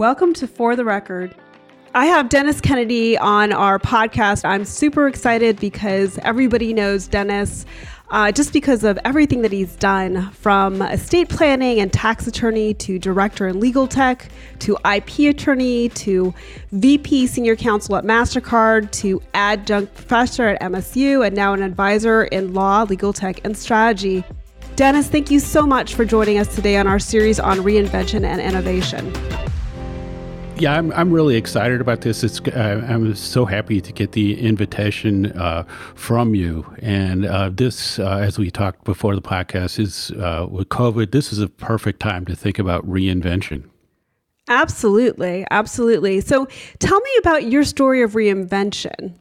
Welcome to For the Record. I have Dennis Kennedy on our podcast. I'm super excited because everybody knows Dennis uh, just because of everything that he's done from estate planning and tax attorney to director in legal tech to IP attorney to VP senior counsel at MasterCard to adjunct professor at MSU and now an advisor in law, legal tech, and strategy. Dennis, thank you so much for joining us today on our series on reinvention and innovation. Yeah, I'm, I'm really excited about this. It's uh, I'm so happy to get the invitation uh, from you. And uh, this, uh, as we talked before the podcast, is uh, with COVID. This is a perfect time to think about reinvention. Absolutely, absolutely. So, tell me about your story of reinvention.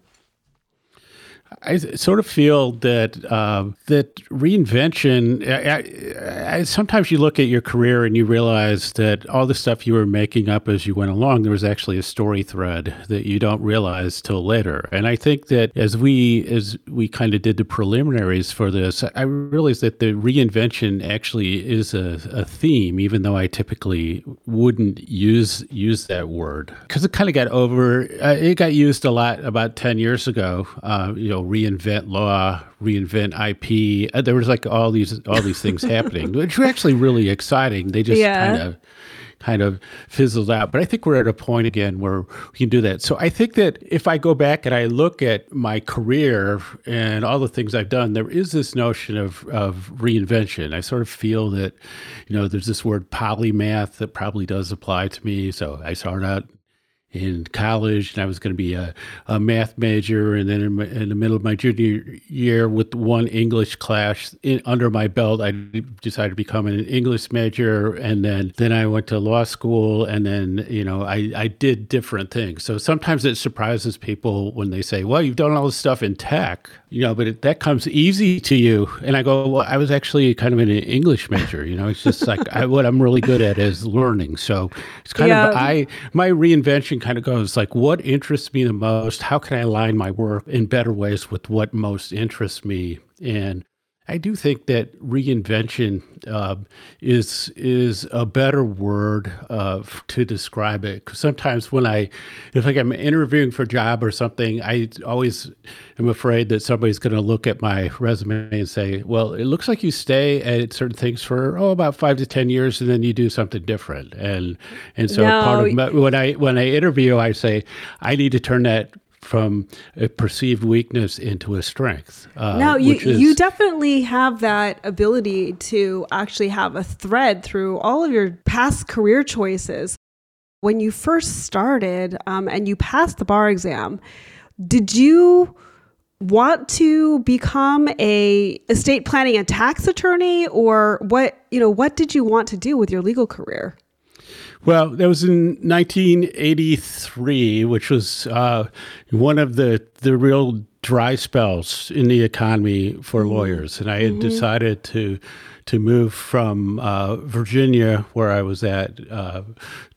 I sort of feel that uh, that reinvention. I, I, sometimes you look at your career and you realize that all the stuff you were making up as you went along, there was actually a story thread that you don't realize till later. And I think that as we as we kind of did the preliminaries for this, I realized that the reinvention actually is a, a theme, even though I typically wouldn't use use that word because it kind of got over. Uh, it got used a lot about ten years ago. Uh, you know know, reinvent law, reinvent IP. Uh, there was like all these all these things happening, which were actually really exciting. They just yeah. kind of kind of fizzled out. But I think we're at a point again where we can do that. So I think that if I go back and I look at my career and all the things I've done, there is this notion of, of reinvention. I sort of feel that, you know, there's this word polymath that probably does apply to me. So I started out in college, and I was going to be a, a math major. And then in, my, in, the middle of my junior year, with one English class in, under my belt, I decided to become an English major. And then then I went to law school, and then you know I I did different things. So sometimes it surprises people when they say, "Well, you've done all this stuff in tech," you know, but it, that comes easy to you. And I go, "Well, I was actually kind of an English major. You know, it's just like I, what I'm really good at is learning. So it's kind yeah. of I my reinvention." kind of goes like, what interests me the most? How can I align my work in better ways with what most interests me? And I do think that reinvention uh, is is a better word uh, to describe it. Because sometimes when I, if like I'm interviewing for a job or something, I always am afraid that somebody's going to look at my resume and say, "Well, it looks like you stay at certain things for oh about five to ten years, and then you do something different." And and so no. part of my, when I when I interview, I say I need to turn that from a perceived weakness into a strength. Uh, now, you, is, you definitely have that ability to actually have a thread through all of your past career choices. When you first started um, and you passed the bar exam, did you want to become a estate planning and tax attorney or what you know what did you want to do with your legal career well, that was in 1983, which was uh, one of the, the real dry spells in the economy for mm-hmm. lawyers. And I had mm-hmm. decided to to move from uh, Virginia, where I was at, uh,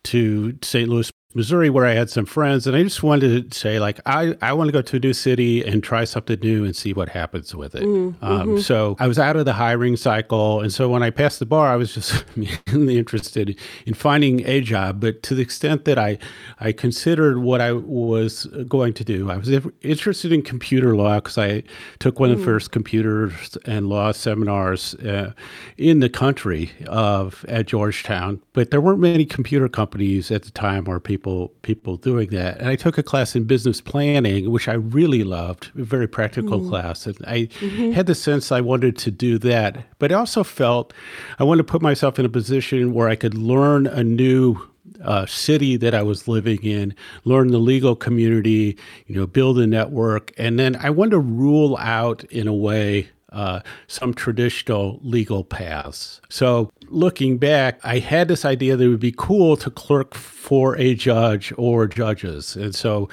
to St. Louis, Missouri, where I had some friends, and I just wanted to say, like, I, I want to go to a new city and try something new and see what happens with it. Mm-hmm. Um, mm-hmm. so I was out of the hiring cycle, and so when I passed the bar, I was just mainly interested in finding a job. But to the extent that I I considered what I was going to do, I was interested in computer law because I took one mm-hmm. of the mm. first computers and law seminars uh, in the country of at Georgetown. But there weren't many computer companies at the time or people people people doing that. And I took a class in business planning, which I really loved, a very practical mm class. And I mm-hmm. had the sense I wanted to do that, but I also felt I wanted to put myself in a position where I could learn a new uh, city that I was living in, learn the legal community, you know, build a network, and then I wanted to rule out in a way uh, some traditional legal paths. So, looking back, I had this idea that it would be cool to clerk for a judge or judges. And so,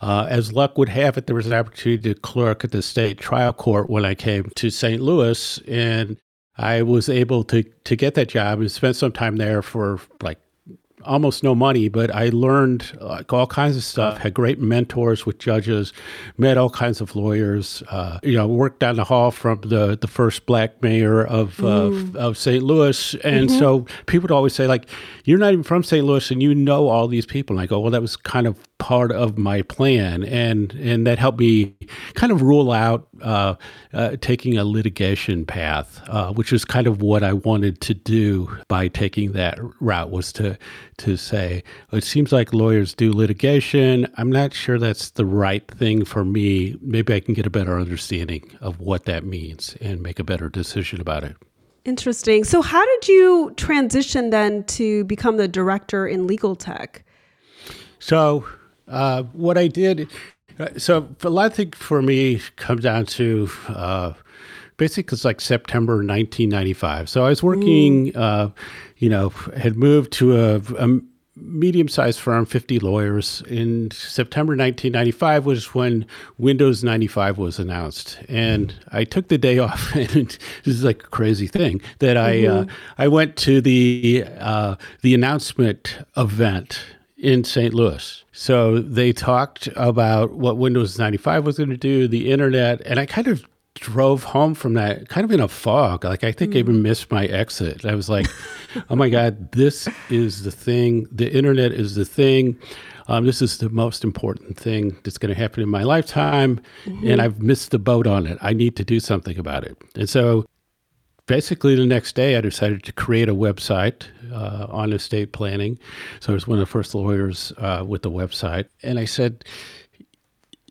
uh, as luck would have it, there was an opportunity to clerk at the state trial court when I came to St. Louis. And I was able to, to get that job and spent some time there for like almost no money, but I learned like all kinds of stuff. Had great mentors with judges, met all kinds of lawyers. Uh, you know, worked down the hall from the the first black mayor of uh, mm. of St. Louis, and mm-hmm. so people would always say like, "You're not even from St. Louis, and you know all these people." And I go, "Well, that was kind of part of my plan, and and that helped me kind of rule out uh, uh, taking a litigation path, uh, which is kind of what I wanted to do by taking that route was to to say it seems like lawyers do litigation. I'm not sure that's the right thing for me. Maybe I can get a better understanding of what that means and make a better decision about it. Interesting. So, how did you transition then to become the director in legal tech? So, uh, what I did, uh, so a lot of things for me come down to uh, basically it's like September 1995. So I was working, mm. uh, you know, had moved to a, a medium sized firm, 50 lawyers. In September 1995 was when Windows 95 was announced. And I took the day off, and this is like a crazy thing that I, mm-hmm. uh, I went to the, uh, the announcement event in St. Louis. So they talked about what Windows 95 was going to do, the internet, and I kind of drove home from that kind of in a fog. Like I think mm. I even missed my exit. I was like, "Oh my god, this is the thing. The internet is the thing. Um, this is the most important thing that's going to happen in my lifetime, mm-hmm. and I've missed the boat on it. I need to do something about it." And so basically the next day i decided to create a website uh, on estate planning. So i was one of the first lawyers uh, with the website. And i said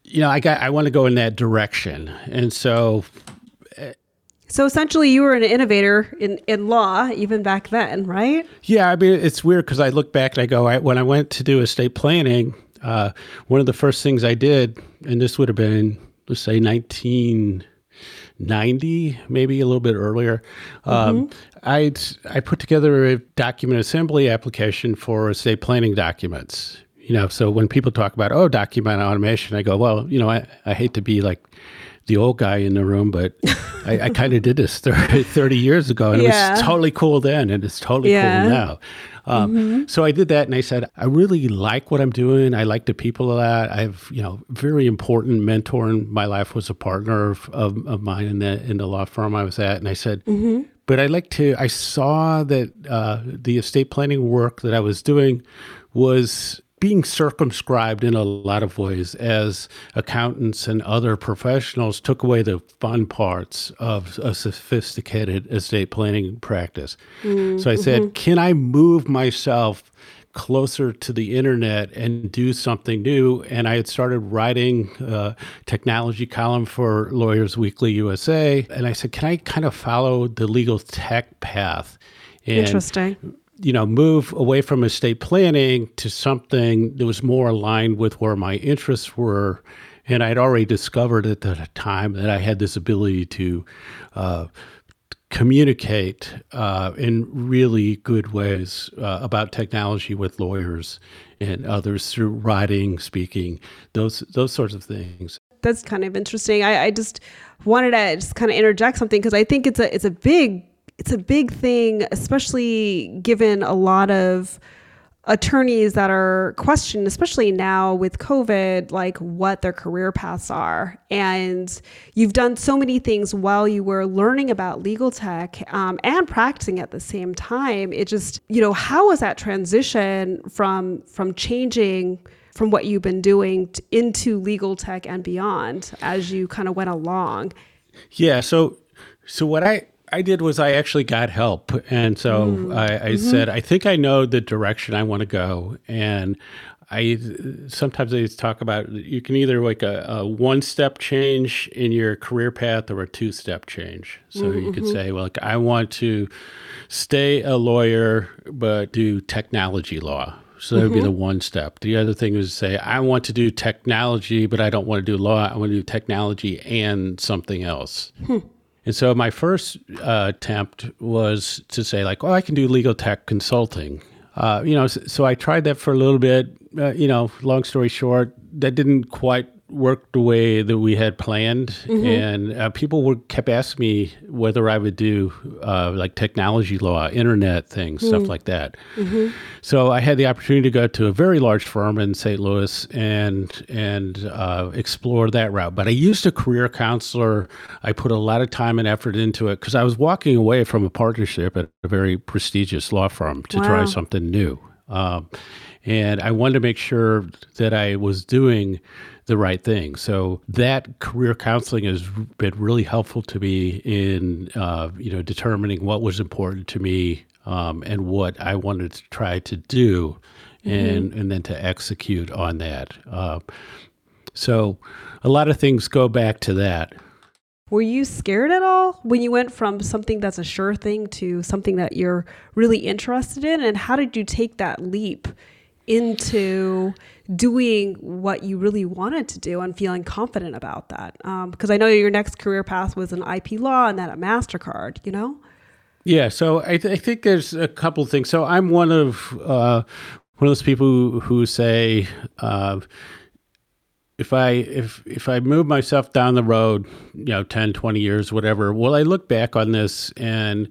you know i got i want to go in that direction. And so so essentially you were an innovator in, in law even back then right? Yeah i mean it's weird because i look back and i go I, when i went to do estate planning uh, one of the first things i did and this would have been let's say 19 90, maybe a little bit earlier. Um, mm-hmm. I I put together a document assembly application for estate planning documents. You know, so when people talk about oh document automation, I go, well, you know, I, I hate to be like the old guy in the room, but I, I kind of did this 30, 30, years ago, and yeah. it was totally cool then, and it's totally yeah. cool now. Um, mm-hmm. So I did that, and I said, I really like what I'm doing. I like the people a lot. I have, you know, very important mentor in my life was a partner of, of, of mine in the in the law firm I was at, and I said. Mm-hmm. But I like to. I saw that uh, the estate planning work that I was doing was being circumscribed in a lot of ways as accountants and other professionals took away the fun parts of a sophisticated estate planning practice. Mm-hmm. So I said, mm-hmm. can I move myself closer to the internet and do something new. And I had started writing a technology column for Lawyers Weekly USA. And I said, can I kind of follow the legal tech path? And Interesting you know, move away from estate planning to something that was more aligned with where my interests were. And I'd already discovered at the time that I had this ability to uh, communicate uh, in really good ways uh, about technology with lawyers and others through writing, speaking, those those sorts of things. That's kind of interesting. I, I just wanted to just kind of interject something because I think it's a it's a big it's a big thing, especially given a lot of attorneys that are questioned, especially now with COVID, like what their career paths are. And you've done so many things while you were learning about legal tech um, and practicing at the same time. It just, you know, how was that transition from from changing? from what you've been doing into legal tech and beyond as you kind of went along yeah so so what i I did was I actually got help. And so mm. I, I mm-hmm. said, I think I know the direction I want to go. And I sometimes I talk about you can either like a, a one step change in your career path or a two step change. So mm-hmm. you could mm-hmm. say, well, like, I want to stay a lawyer, but do technology law. So that would mm-hmm. be the one step. The other thing is to say, I want to do technology, but I don't want to do law. I want to do technology and something else. Hmm. And so my first uh, attempt was to say, like, oh, I can do legal tech consulting. Uh, you know, so, so, I tried that for a little bit. Uh, you know, long story short, that didn't quite worked the way that we had planned, mm-hmm. and uh, people were kept asking me whether I would do uh, like technology law, internet things, mm-hmm. stuff like that. Mm-hmm. So I had the opportunity to go to a very large firm in St. Louis and and uh, explore that route. But I used a career counselor. I put a lot of time and effort into it because I was walking away from a partnership at a very prestigious law firm to wow. try something new. Um, and I wanted to make sure that I was doing the right thing. So that career counseling has been really helpful to me in uh, you know determining what was important to me um, and what I wanted to try to do, mm-hmm. and and then to execute on that. Uh, so a lot of things go back to that. Were you scared at all when you went from something that's a sure thing to something that you're really interested in? And how did you take that leap into doing what you really wanted to do and feeling confident about that? Because um, I know your next career path was an IP law and then a MasterCard, you know? Yeah, so I, th- I think there's a couple things. So I'm one of uh, one of those people who, who say, uh, if I if if I move myself down the road, you know, 10, 20 years, whatever, will I look back on this and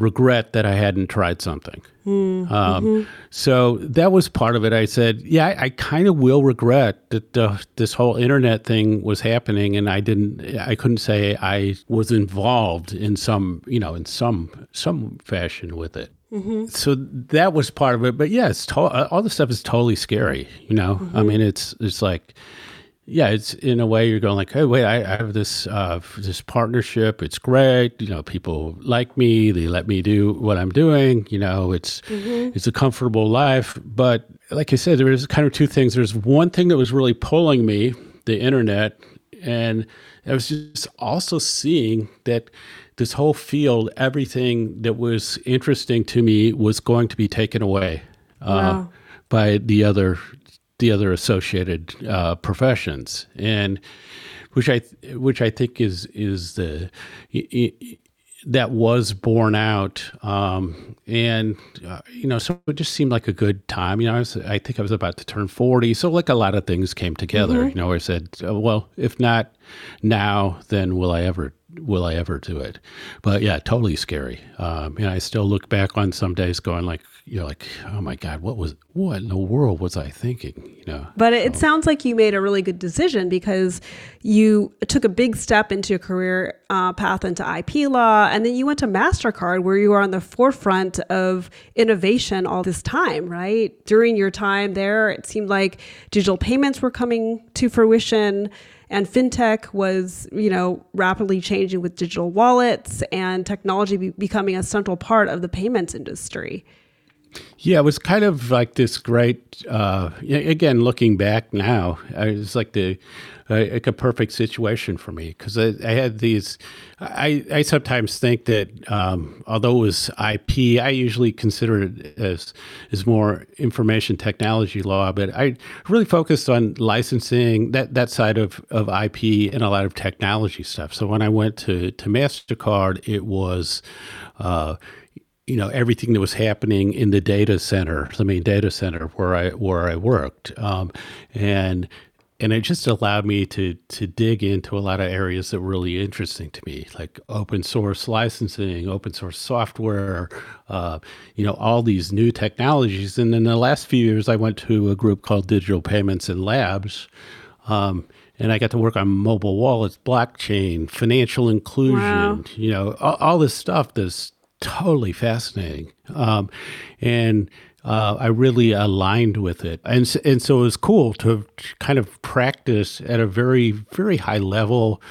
regret that I hadn't tried something. Mm, um, mm-hmm. So that was part of it. I said, yeah, I, I kind of will regret that uh, this whole internet thing was happening, and I didn't, I couldn't say I was involved in some, you know, in some some fashion with it. Mm-hmm. So that was part of it. But yes, yeah, to- all the stuff is totally scary. You know, mm-hmm. I mean, it's it's like yeah, it's in a way you're going like, hey, wait, I, I have this uh, this partnership. It's great. You know, people like me. They let me do what I'm doing. You know, it's mm-hmm. it's a comfortable life. But like I said, there was kind of two things. There's one thing that was really pulling me, the internet, and I was just also seeing that this whole field, everything that was interesting to me was going to be taken away. Uh, wow. Uh, by the other the other associated uh, professions, and which I which I think is is the that was borne out, um, and uh, you know, so it just seemed like a good time. You know, I, was, I think I was about to turn forty, so like a lot of things came together. Mm-hmm. You know, I said, well, if not now, then will I ever will I ever do it? But yeah, totally scary. Um, and I still look back on some days going like, you're like, oh my God, what was, what in the world was I thinking? You know? But it sounds like you made a really good decision because you took a big step into a career uh, path into IP law. And then you went to MasterCard where you were on the forefront of innovation all this time, right? During your time there, it seemed like digital payments were coming to fruition and fintech was you know rapidly changing with digital wallets and technology be- becoming a central part of the payments industry yeah, it was kind of like this great. Uh, again, looking back now, it was like the uh, like a perfect situation for me because I, I, had these. I I sometimes think that um, although it was IP, I usually consider it as as more information technology law, but I really focused on licensing that that side of of IP and a lot of technology stuff. So when I went to to Mastercard, it was. Uh, you know everything that was happening in the data center, the main data center where I where I worked, um, and and it just allowed me to to dig into a lot of areas that were really interesting to me, like open source licensing, open source software, uh, you know, all these new technologies. And in the last few years, I went to a group called Digital Payments and Labs. Um, and I got to work on mobile wallets, blockchain, financial inclusion, wow. you know, all, all, this stuff that's totally fascinating. Um, and uh, I really aligned with it. And, and so it was cool to kind of practice at a very, very high level,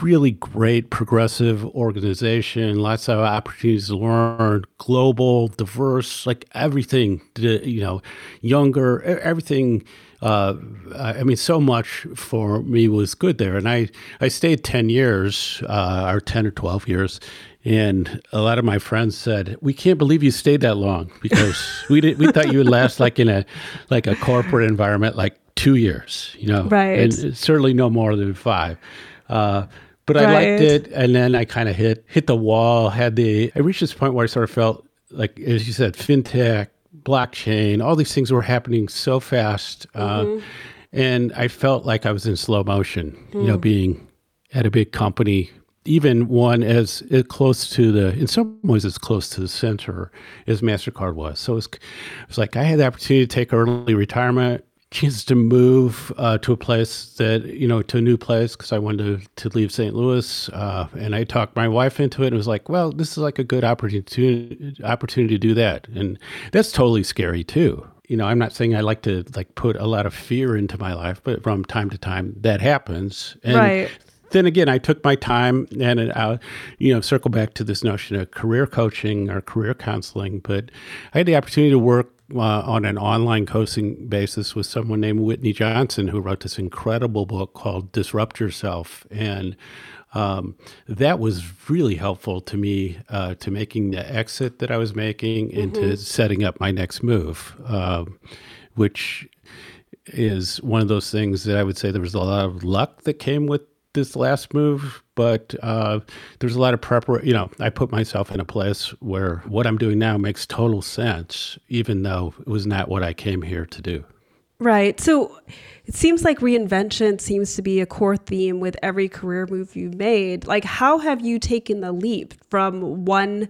really great progressive organization, lots of opportunities to learn, global, diverse, like everything, you know, younger, everything. Uh, I mean, so much for me was good there. And I, I stayed 10 years, uh, or 10 or 12 years. And a lot of my friends said, "We can't believe you stayed that long because we did, we thought you would last like in a like a corporate environment like two years, you know, right? And certainly no more than five. Uh, but right. I liked it, and then I kind of hit hit the wall. Had the I reached this point where I sort of felt like, as you said, fintech, blockchain, all these things were happening so fast. Uh, mm-hmm. and I felt like I was in slow motion. Mm. You know, being at a big company, even one as, close to the, in some ways, as close to the center as Mastercard was. So it was, it was like I had the opportunity to take early retirement chance to move uh, to a place that you know to a new place because I wanted to, to leave St. Louis, uh, and I talked my wife into it. and was like, "Well, this is like a good opportunity opportunity to do that," and that's totally scary too. You know, I'm not saying I like to like put a lot of fear into my life, but from time to time that happens. And right. Then again, I took my time and it, uh, you know, circle back to this notion of career coaching or career counseling. But I had the opportunity to work uh, on an online coaching basis with someone named Whitney Johnson, who wrote this incredible book called Disrupt Yourself. And um, that was really helpful to me uh, to making the exit that I was making mm-hmm. into setting up my next move, uh, which is one of those things that I would say there was a lot of luck that came with this last move, but uh, there's a lot of preparation. You know, I put myself in a place where what I'm doing now makes total sense, even though it was not what I came here to do. Right. So it seems like reinvention seems to be a core theme with every career move you've made. Like, how have you taken the leap from one?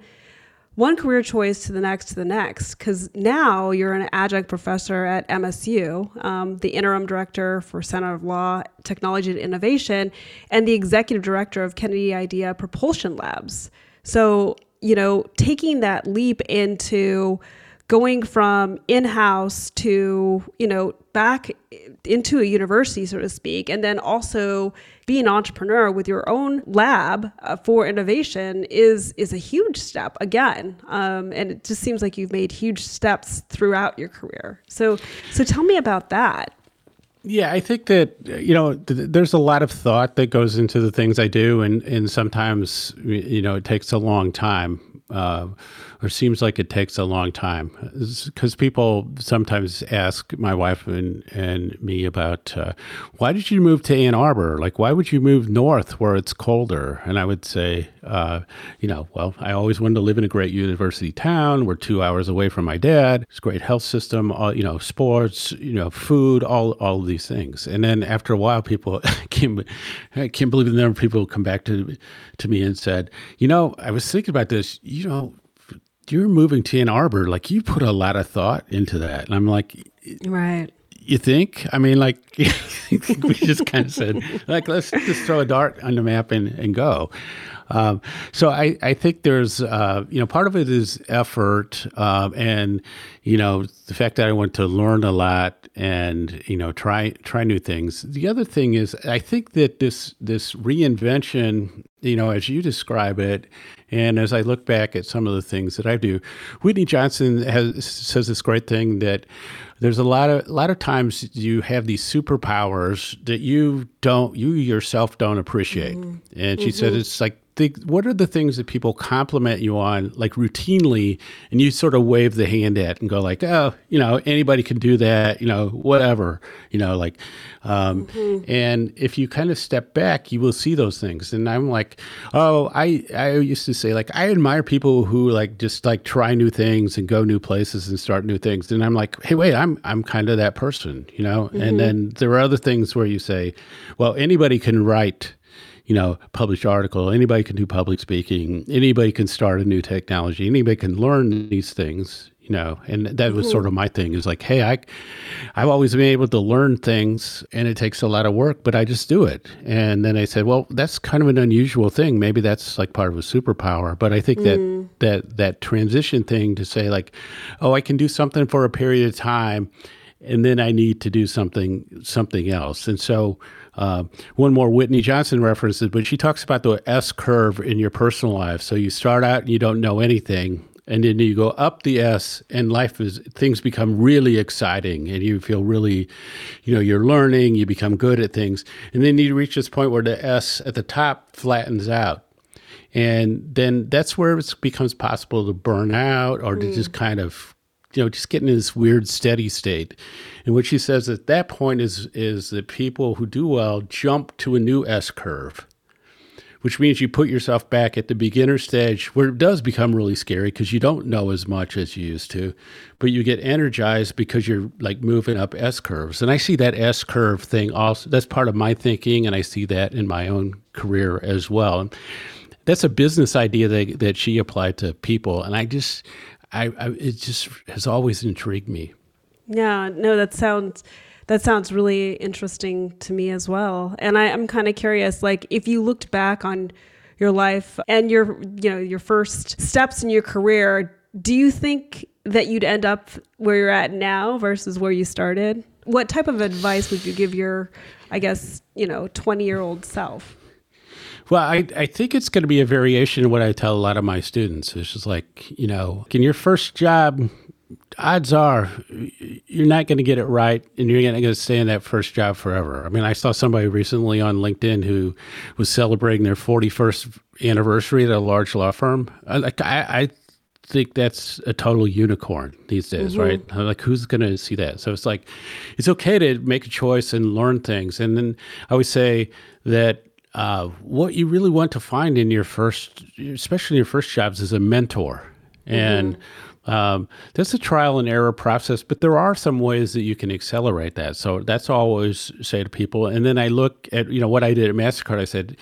One career choice to the next to the next because now you're an adjunct professor at MSU, um, the interim director for Center of Law, Technology and Innovation, and the executive director of Kennedy Idea Propulsion Labs. So, you know, taking that leap into going from in-house to you know back into a university so to speak and then also be an entrepreneur with your own lab uh, for innovation is is a huge step again. Um, and it just seems like you've made huge steps throughout your career. So so tell me about that. Yeah, I think that you know th- there's a lot of thought that goes into the things I do, and and sometimes you know it takes a long time uh, or seems like it takes a long time because people sometimes ask my wife and, and me about uh, why did you move to Ann Arbor? Like, why would you move north where it's colder? And I would say, uh, you know, well, I always wanted to live in a great university town. We're two hours away from my dad. It's great health system, all, you know, sports, you know, food, all, all of these things. And then after a while, people, can't, I can't believe the number of people come back to, to me and said, you know, I was thinking about this, you know, you're moving to Ann Arbor, like you put a lot of thought into that. And I'm like, right. You think? I mean, like we just kind of said, like, let's just throw a dart on the map and, and go. Um, so I, I think there's, uh, you know, part of it is effort um, and, you know, the fact that I want to learn a lot and, you know, try try new things. The other thing is I think that this this reinvention, you know, as you describe it, and as I look back at some of the things that I do, Whitney Johnson has says this great thing that there's a lot of a lot of times you have these superpowers that you don't you yourself don't appreciate. Mm-hmm. And she mm-hmm. said it's like what are the things that people compliment you on like routinely and you sort of wave the hand at and go like oh you know anybody can do that you know whatever you know like um, mm-hmm. and if you kind of step back you will see those things and i'm like oh i i used to say like i admire people who like just like try new things and go new places and start new things and i'm like hey wait i'm i'm kind of that person you know mm-hmm. and then there are other things where you say well anybody can write you know, published article. Anybody can do public speaking. Anybody can start a new technology. Anybody can learn these things, you know. And that was sort of my thing. Is like, hey, I, I've always been able to learn things, and it takes a lot of work, but I just do it. And then I said, well, that's kind of an unusual thing. Maybe that's like part of a superpower. But I think mm. that that that transition thing to say like, oh, I can do something for a period of time, and then I need to do something something else. And so uh, one more Whitney Johnson references, but she talks about the S curve in your personal life. So you start out and you don't know anything, and then you go up the S, and life is things become really exciting, and you feel really, you know, you're learning, you become good at things, and then you reach this point where the S at the top flattens out. And then that's where it becomes possible to burn out or to mm. just kind of you know, just getting in this weird steady state. And what she says at that point is is that people who do well jump to a new S curve, which means you put yourself back at the beginner stage where it does become really scary because you don't know as much as you used to, but you get energized because you're like moving up S curves. And I see that S curve thing also, that's part of my thinking, and I see that in my own career as well. That's a business idea that, that she applied to people. And I just, I, I it just has always intrigued me. Yeah, no, that sounds that sounds really interesting to me as well. And I, I'm kind of curious, like if you looked back on your life and your you know your first steps in your career, do you think that you'd end up where you're at now versus where you started? What type of advice would you give your, I guess, you know, 20 year old self? Well, I, I think it's going to be a variation of what I tell a lot of my students. It's just like, you know, in your first job, odds are you're not going to get it right and you're not going to stay in that first job forever. I mean, I saw somebody recently on LinkedIn who was celebrating their 41st anniversary at a large law firm. Like, I, I think that's a total unicorn these days, mm-hmm. right? Like, who's going to see that? So it's like, it's okay to make a choice and learn things. And then I always say that uh, what you really want to find in your first, especially in your first jobs, is a mentor. And mm-hmm um, that's a trial and error process, but there are some ways that you can accelerate that. So that's all I always say to people. And then I look at you know what I did at Mastercard. I said,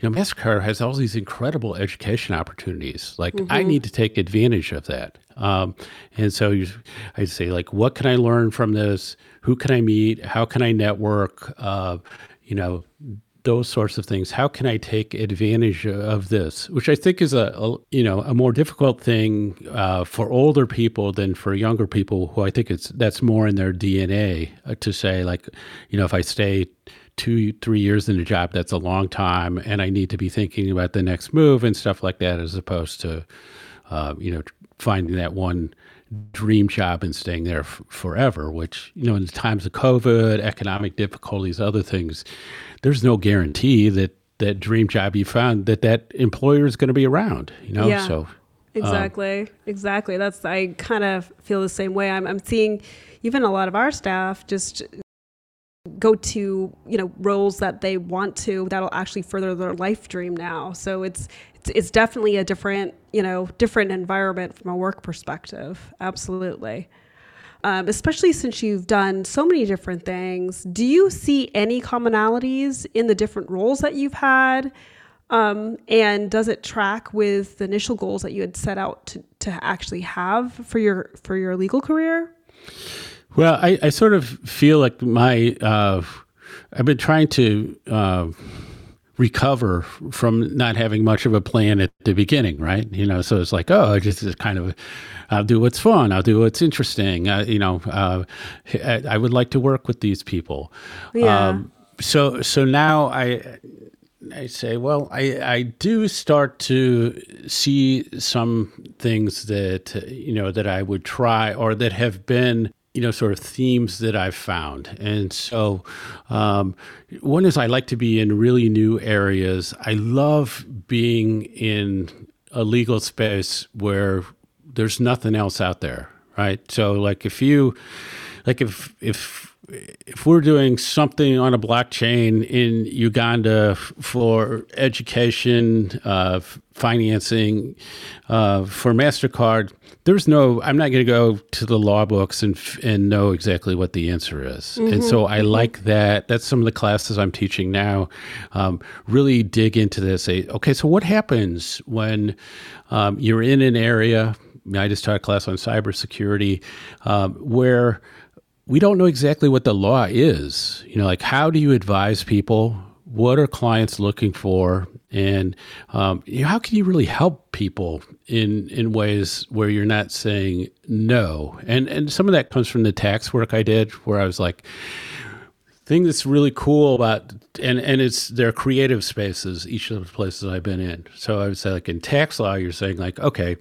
you know, Mastercard has all these incredible education opportunities. Like mm-hmm. I need to take advantage of that. Um, and so you, I say like, what can I learn from this? Who can I meet? How can I network? Uh, you know, those sorts of things. How can I take advantage of this? Which I think is a, a you know a more difficult thing uh, for older people than for younger people, who I think it's that's more in their DNA uh, to say like, you know, if I stay two three years in a job, that's a long time, and I need to be thinking about the next move and stuff like that, as opposed to, uh, you know, finding that one dream job and staying there f- forever. Which you know, in the times of COVID, economic difficulties, other things there's no guarantee that that dream job you found that that employer is going to be around you know? Yeah, so exactly um, exactly. That's i kind of feel the same way. I'm, I'm seeing even a lot of our staff just go to you know roles that they want to that'll actually further their life dream now. So it's it's, it's definitely a different you know different environment from a work perspective. Absolutely um, especially since you've done so many different things. Do you see any commonalities in the different roles that you've had? Um, and does it track with the initial goals that you had set out to, to actually have for your for your legal career? Well, I, I sort of feel like my uh, I've been trying to uh, recover from not having much of a plan at the beginning, right? You know, so it's like, oh, I just kind of I'll do what's fun. I'll do what's interesting. Uh, you know, uh, I would like to work with these people. Yeah. Um, so so now I I say, well, I I do start to see some things that you know that I would try or that have been you know sort of themes that I've found, and so um, one is I like to be in really new areas. I love being in a legal space where there's nothing else out there, right? So like if you like if if if we're doing something on a blockchain in Uganda for education, uh, financing, uh, for Mastercard, there's no. I'm not going to go to the law books and and know exactly what the answer is. Mm-hmm. And so I mm-hmm. like that. That's some of the classes I'm teaching now. Um, really dig into this. Say, okay, so what happens when um, you're in an area? I just taught a class on cybersecurity um, where we don't know exactly what the law is. You know, like how do you advise people? What are clients looking for? And um, you know, how can you really help people in in ways where you're not saying no? And and some of that comes from the tax work I did, where I was like, thing that's really cool about and and it's their creative spaces each of the places i've been in so i would say like in tax law you're saying like okay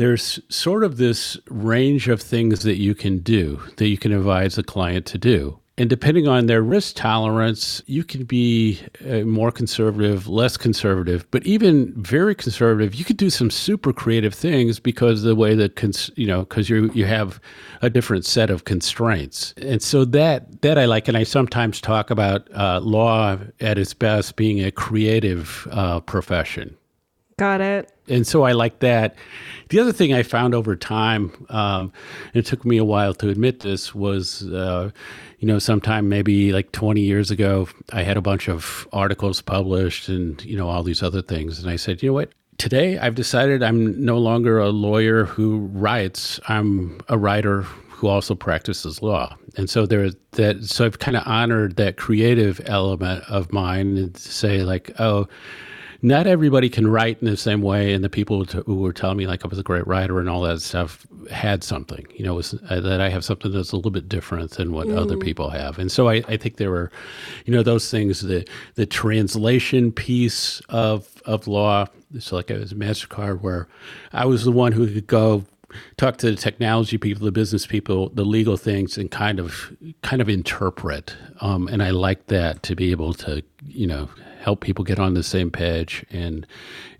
there's sort of this range of things that you can do that you can advise a client to do. and depending on their risk tolerance, you can be uh, more conservative, less conservative, but even very conservative. You could do some super creative things because the way that cons- you know because you you have a different set of constraints, and so that that I like, and I sometimes talk about uh, law at its best being a creative uh, profession. Got it. And so I like that. The other thing I found over time, um, it took me a while to admit this, was, uh, you know, sometime maybe like 20 years ago, I had a bunch of articles published and, you know, all these other things. And I said, you know what? Today I've decided I'm no longer a lawyer who writes, I'm a writer who also practices law. And so there that so I've kind of honored that creative element of mine and say like, oh, not everybody can write in the same way. And the people who were telling me like I was a great writer and all that stuff had something, you know, was, uh, that I have something that's a little bit different than what mm. other people have. And so I, I think there were, you know, those things, the, the translation piece of, of law. So like I was a MasterCard where I was the one who could go talk to the technology people, the business people, the legal things, and kind of kind of interpret. Um, and I like that to be able to, you know, help people get on the same page and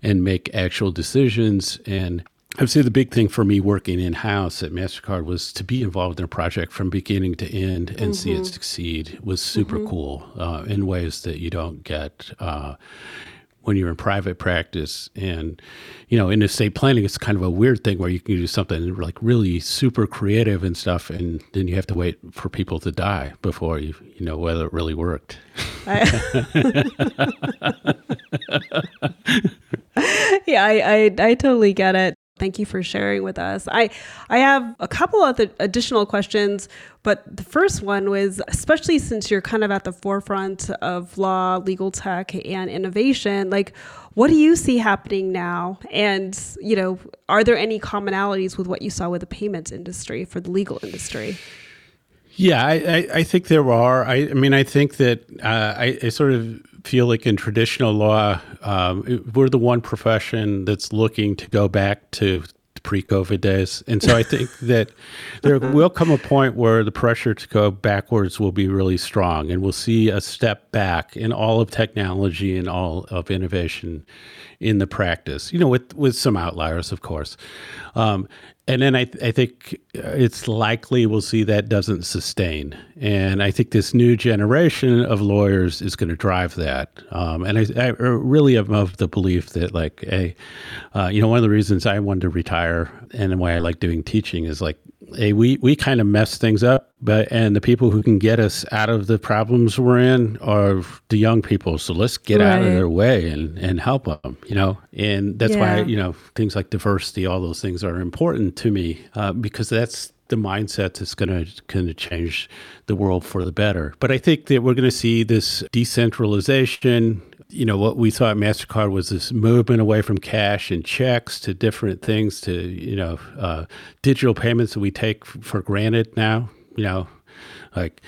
and make actual decisions. And I would say the big thing for me working in house at Mastercard was to be involved in a project from beginning to end and mm-hmm. see it mm-hmm. succeed was super mm-hmm. cool uh, in ways that you don't get. Uh, when you're in private practice and you know in estate planning it's kind of a weird thing where you can do something like really super creative and stuff and then you have to wait for people to die before you you know whether it really worked. Yeah I, I i totally get it Thank you for sharing with us. I I have a couple of additional questions, but the first one was especially since you're kind of at the forefront of law, legal tech, and innovation, like what do you see happening now? And you know, are there any commonalities with what you saw with the payments industry for the legal industry? Yeah, I, I, I think there are. I, I mean, I think that uh, I, I sort of feel like in traditional law, um, we're the one profession that's looking to go back to pre-COVID days, and so I think that there will come a point where the pressure to go backwards will be really strong, and we'll see a step back in all of technology and all of innovation in the practice. You know, with with some outliers, of course. Um, and then I, th- I think it's likely we'll see that doesn't sustain. And I think this new generation of lawyers is going to drive that. Um, and I, I, really am of the belief that, like, a, uh, you know, one of the reasons I wanted to retire and why I like doing teaching is like hey, we, we kind of mess things up, but and the people who can get us out of the problems we're in are the young people. So let's get right. out of their way and, and help them, you know. And that's yeah. why you know things like diversity, all those things are important to me uh, because that's the mindset that's going to going to change the world for the better. But I think that we're going to see this decentralization you know what we thought Mastercard was this movement away from cash and checks to different things to you know uh, digital payments that we take for granted now. You know, like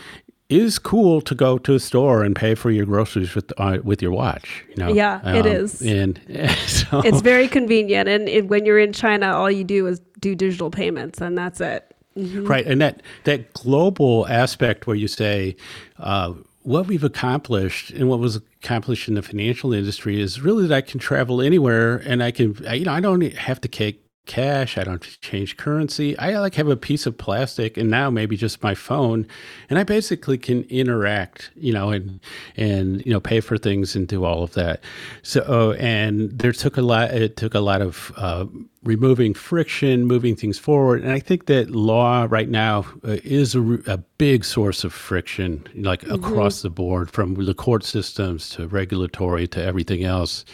is cool to go to a store and pay for your groceries with uh, with your watch. You know, yeah, um, it is, and so, it's very convenient. And it, when you're in China, all you do is do digital payments, and that's it. Mm-hmm. Right, and that that global aspect where you say. Uh, what we've accomplished and what was accomplished in the financial industry is really that I can travel anywhere and I can, you know, I don't have to take cash. I don't change currency. I like have a piece of plastic and now maybe just my phone, and I basically can interact, you know, and and you know pay for things and do all of that. So uh, and there took a lot. It took a lot of uh, removing friction, moving things forward. And I think that law right now uh, is a, a, big source of friction, like mm-hmm. across the board, from the court systems to regulatory to everything else.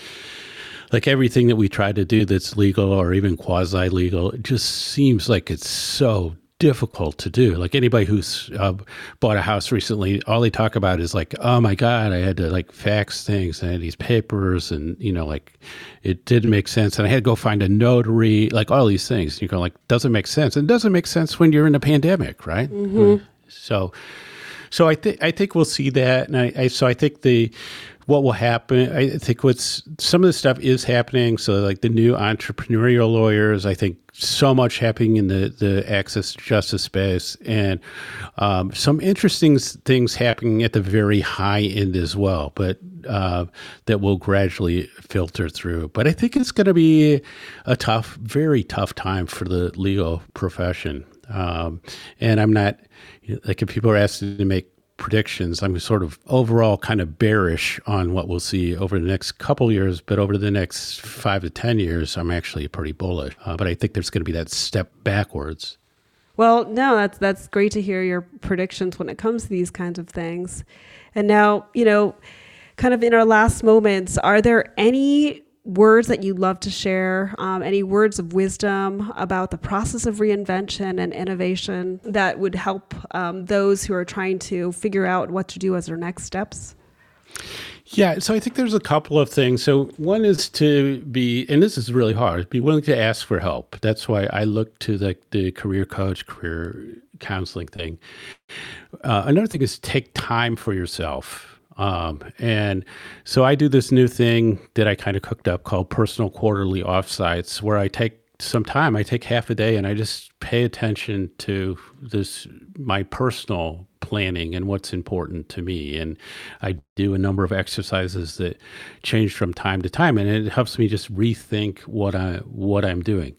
Like everything that we try to do that's legal or even quasi legal, it just seems like it's so difficult to do. Like anybody who's uh, bought a house recently, all they talk about is like, oh my God, I had to like fax things and these papers and, you know, like it didn't make sense. And I had to go find a notary, like all these things. You go like, doesn't make sense. And it doesn't make sense when you're in a pandemic, right? Mm-hmm. So, so I think, I think we'll see that. And I, I so I think the, what will happen. I think what's some of the stuff is happening. So like the new entrepreneurial lawyers, I think so much happening in the the access to justice space, and um, some interesting things happening at the very high end as well. But uh, that will gradually filter through. But I think it's going to be a tough, very tough time for the legal profession. Um, and I'm not like if people are asking to make predictions, I'm sort of overall kind of bearish on what we'll see over the next couple years, but over the next five to 10 years, I'm actually pretty bullish. Uh, but I think there's going to be that step backwards. Well, no, that's that's great to hear your predictions when it comes to these kinds of things. And now, you know, kind of in our last moments, are there any words that you'd love to share, um, any words of wisdom about the process of reinvention and innovation that would help um, those who are trying to figure out what to do as their next steps? Yeah, so I think there's a couple of things. So one is to be, and this is really hard, be willing to ask for help. That's why I look to the, the career coach, career counseling thing. Uh, another thing is take time for yourself. Um, and so I do this new thing that I kind of cooked up called personal quarterly offsites, where I take some time. I take half a day and I just pay attention to this my personal planning and what's important to me. And I do a number of exercises that change from time to time, and it helps me just rethink what I what I'm doing.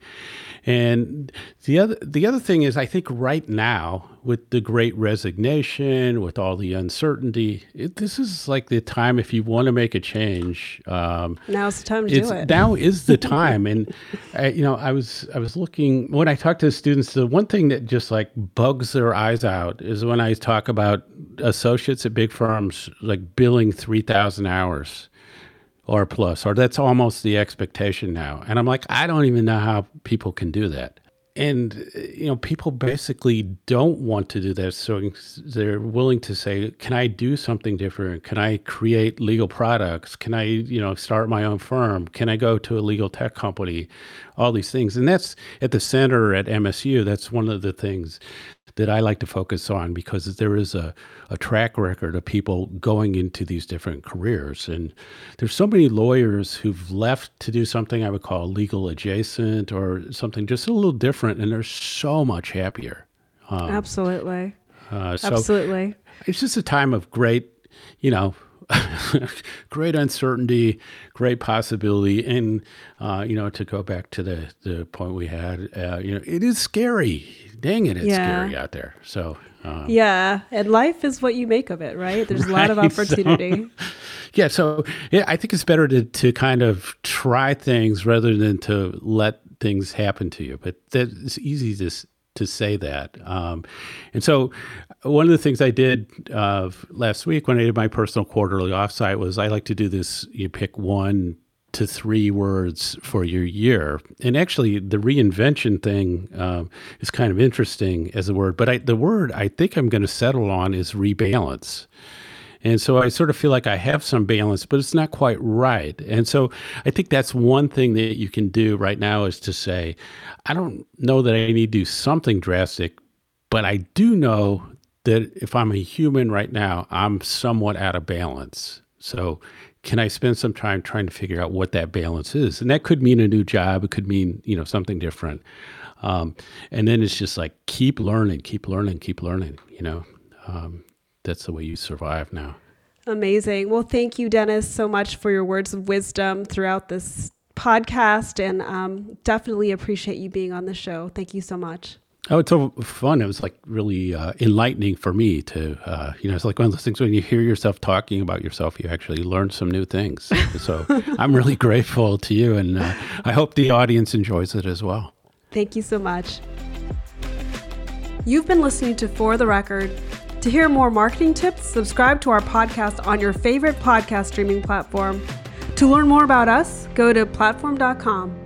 And the other the other thing is, I think right now with the Great Resignation, with all the uncertainty, it, this is like the time if you want to make a change. Um, Now's the time to do it. Now is the time, and I, you know, I was I was looking when I talk to students. The one thing that just like bugs their eyes out is when I talk about associates at big firms like billing three thousand hours or plus, or that's almost the expectation now. And I'm like, I don't even know how people can do that. And, you know, people basically don't want to do that. So they're willing to say, can I do something different? Can I create legal products? Can I, you know, start my own firm? Can I go to a legal tech company? All these things. And that's at the center at MSU. That's one of the things that I like to focus on because there is a, a track record of people going into these different careers. And there's so many lawyers who've left to do something I would call legal adjacent or something just a little different, and they're so much happier. Um, Absolutely. Uh, so Absolutely. It's just a time of great, you know, great uncertainty, great possibility, and uh, you know, to go back to the the point we had, uh, you know, it is scary. Dang it, it's yeah. scary out there. So um, yeah, and life is what you make of it, right? There's right, a lot of opportunity. So, yeah, so yeah, I think it's better to to kind of try things rather than to let things happen to you. But that it's easy to to say that. Um, and so, one of the things I did uh, last week when I did my personal quarterly offsite was I like to do this. You pick one to three words for your year, and actually, the reinvention thing um, is kind of interesting as a word. But I, the word I think I'm going to settle on is rebalance. And so I sort of feel like I have some balance, but it's not quite right. And so I think that's one thing that you can do right now is to say, I don't know that I need to do something drastic, but I do know that if I'm a human right now, I'm somewhat out of balance. So can I spend some time trying to figure out what that balance is? And that could mean a new job. It could mean, you know, something different. Um, and then it's just like keep learning, keep learning, keep learning, you know. Um, that's the way you survive now. Amazing. Well, thank you, Dennis, so much for your words of wisdom throughout this podcast, and um, definitely appreciate you being on the show. Thank you so much. Oh, it's so fun. It was like really uh, enlightening for me to, uh, you know, it's like one of those things when you hear yourself talking about yourself, you actually learn some new things. so I'm really grateful to you, and uh, I hope the audience enjoys it as well. Thank you so much. You've been listening to For the Record to hear more marketing tips, subscribe to our podcast on your favorite podcast streaming platform. To learn more about us, go to platform.com.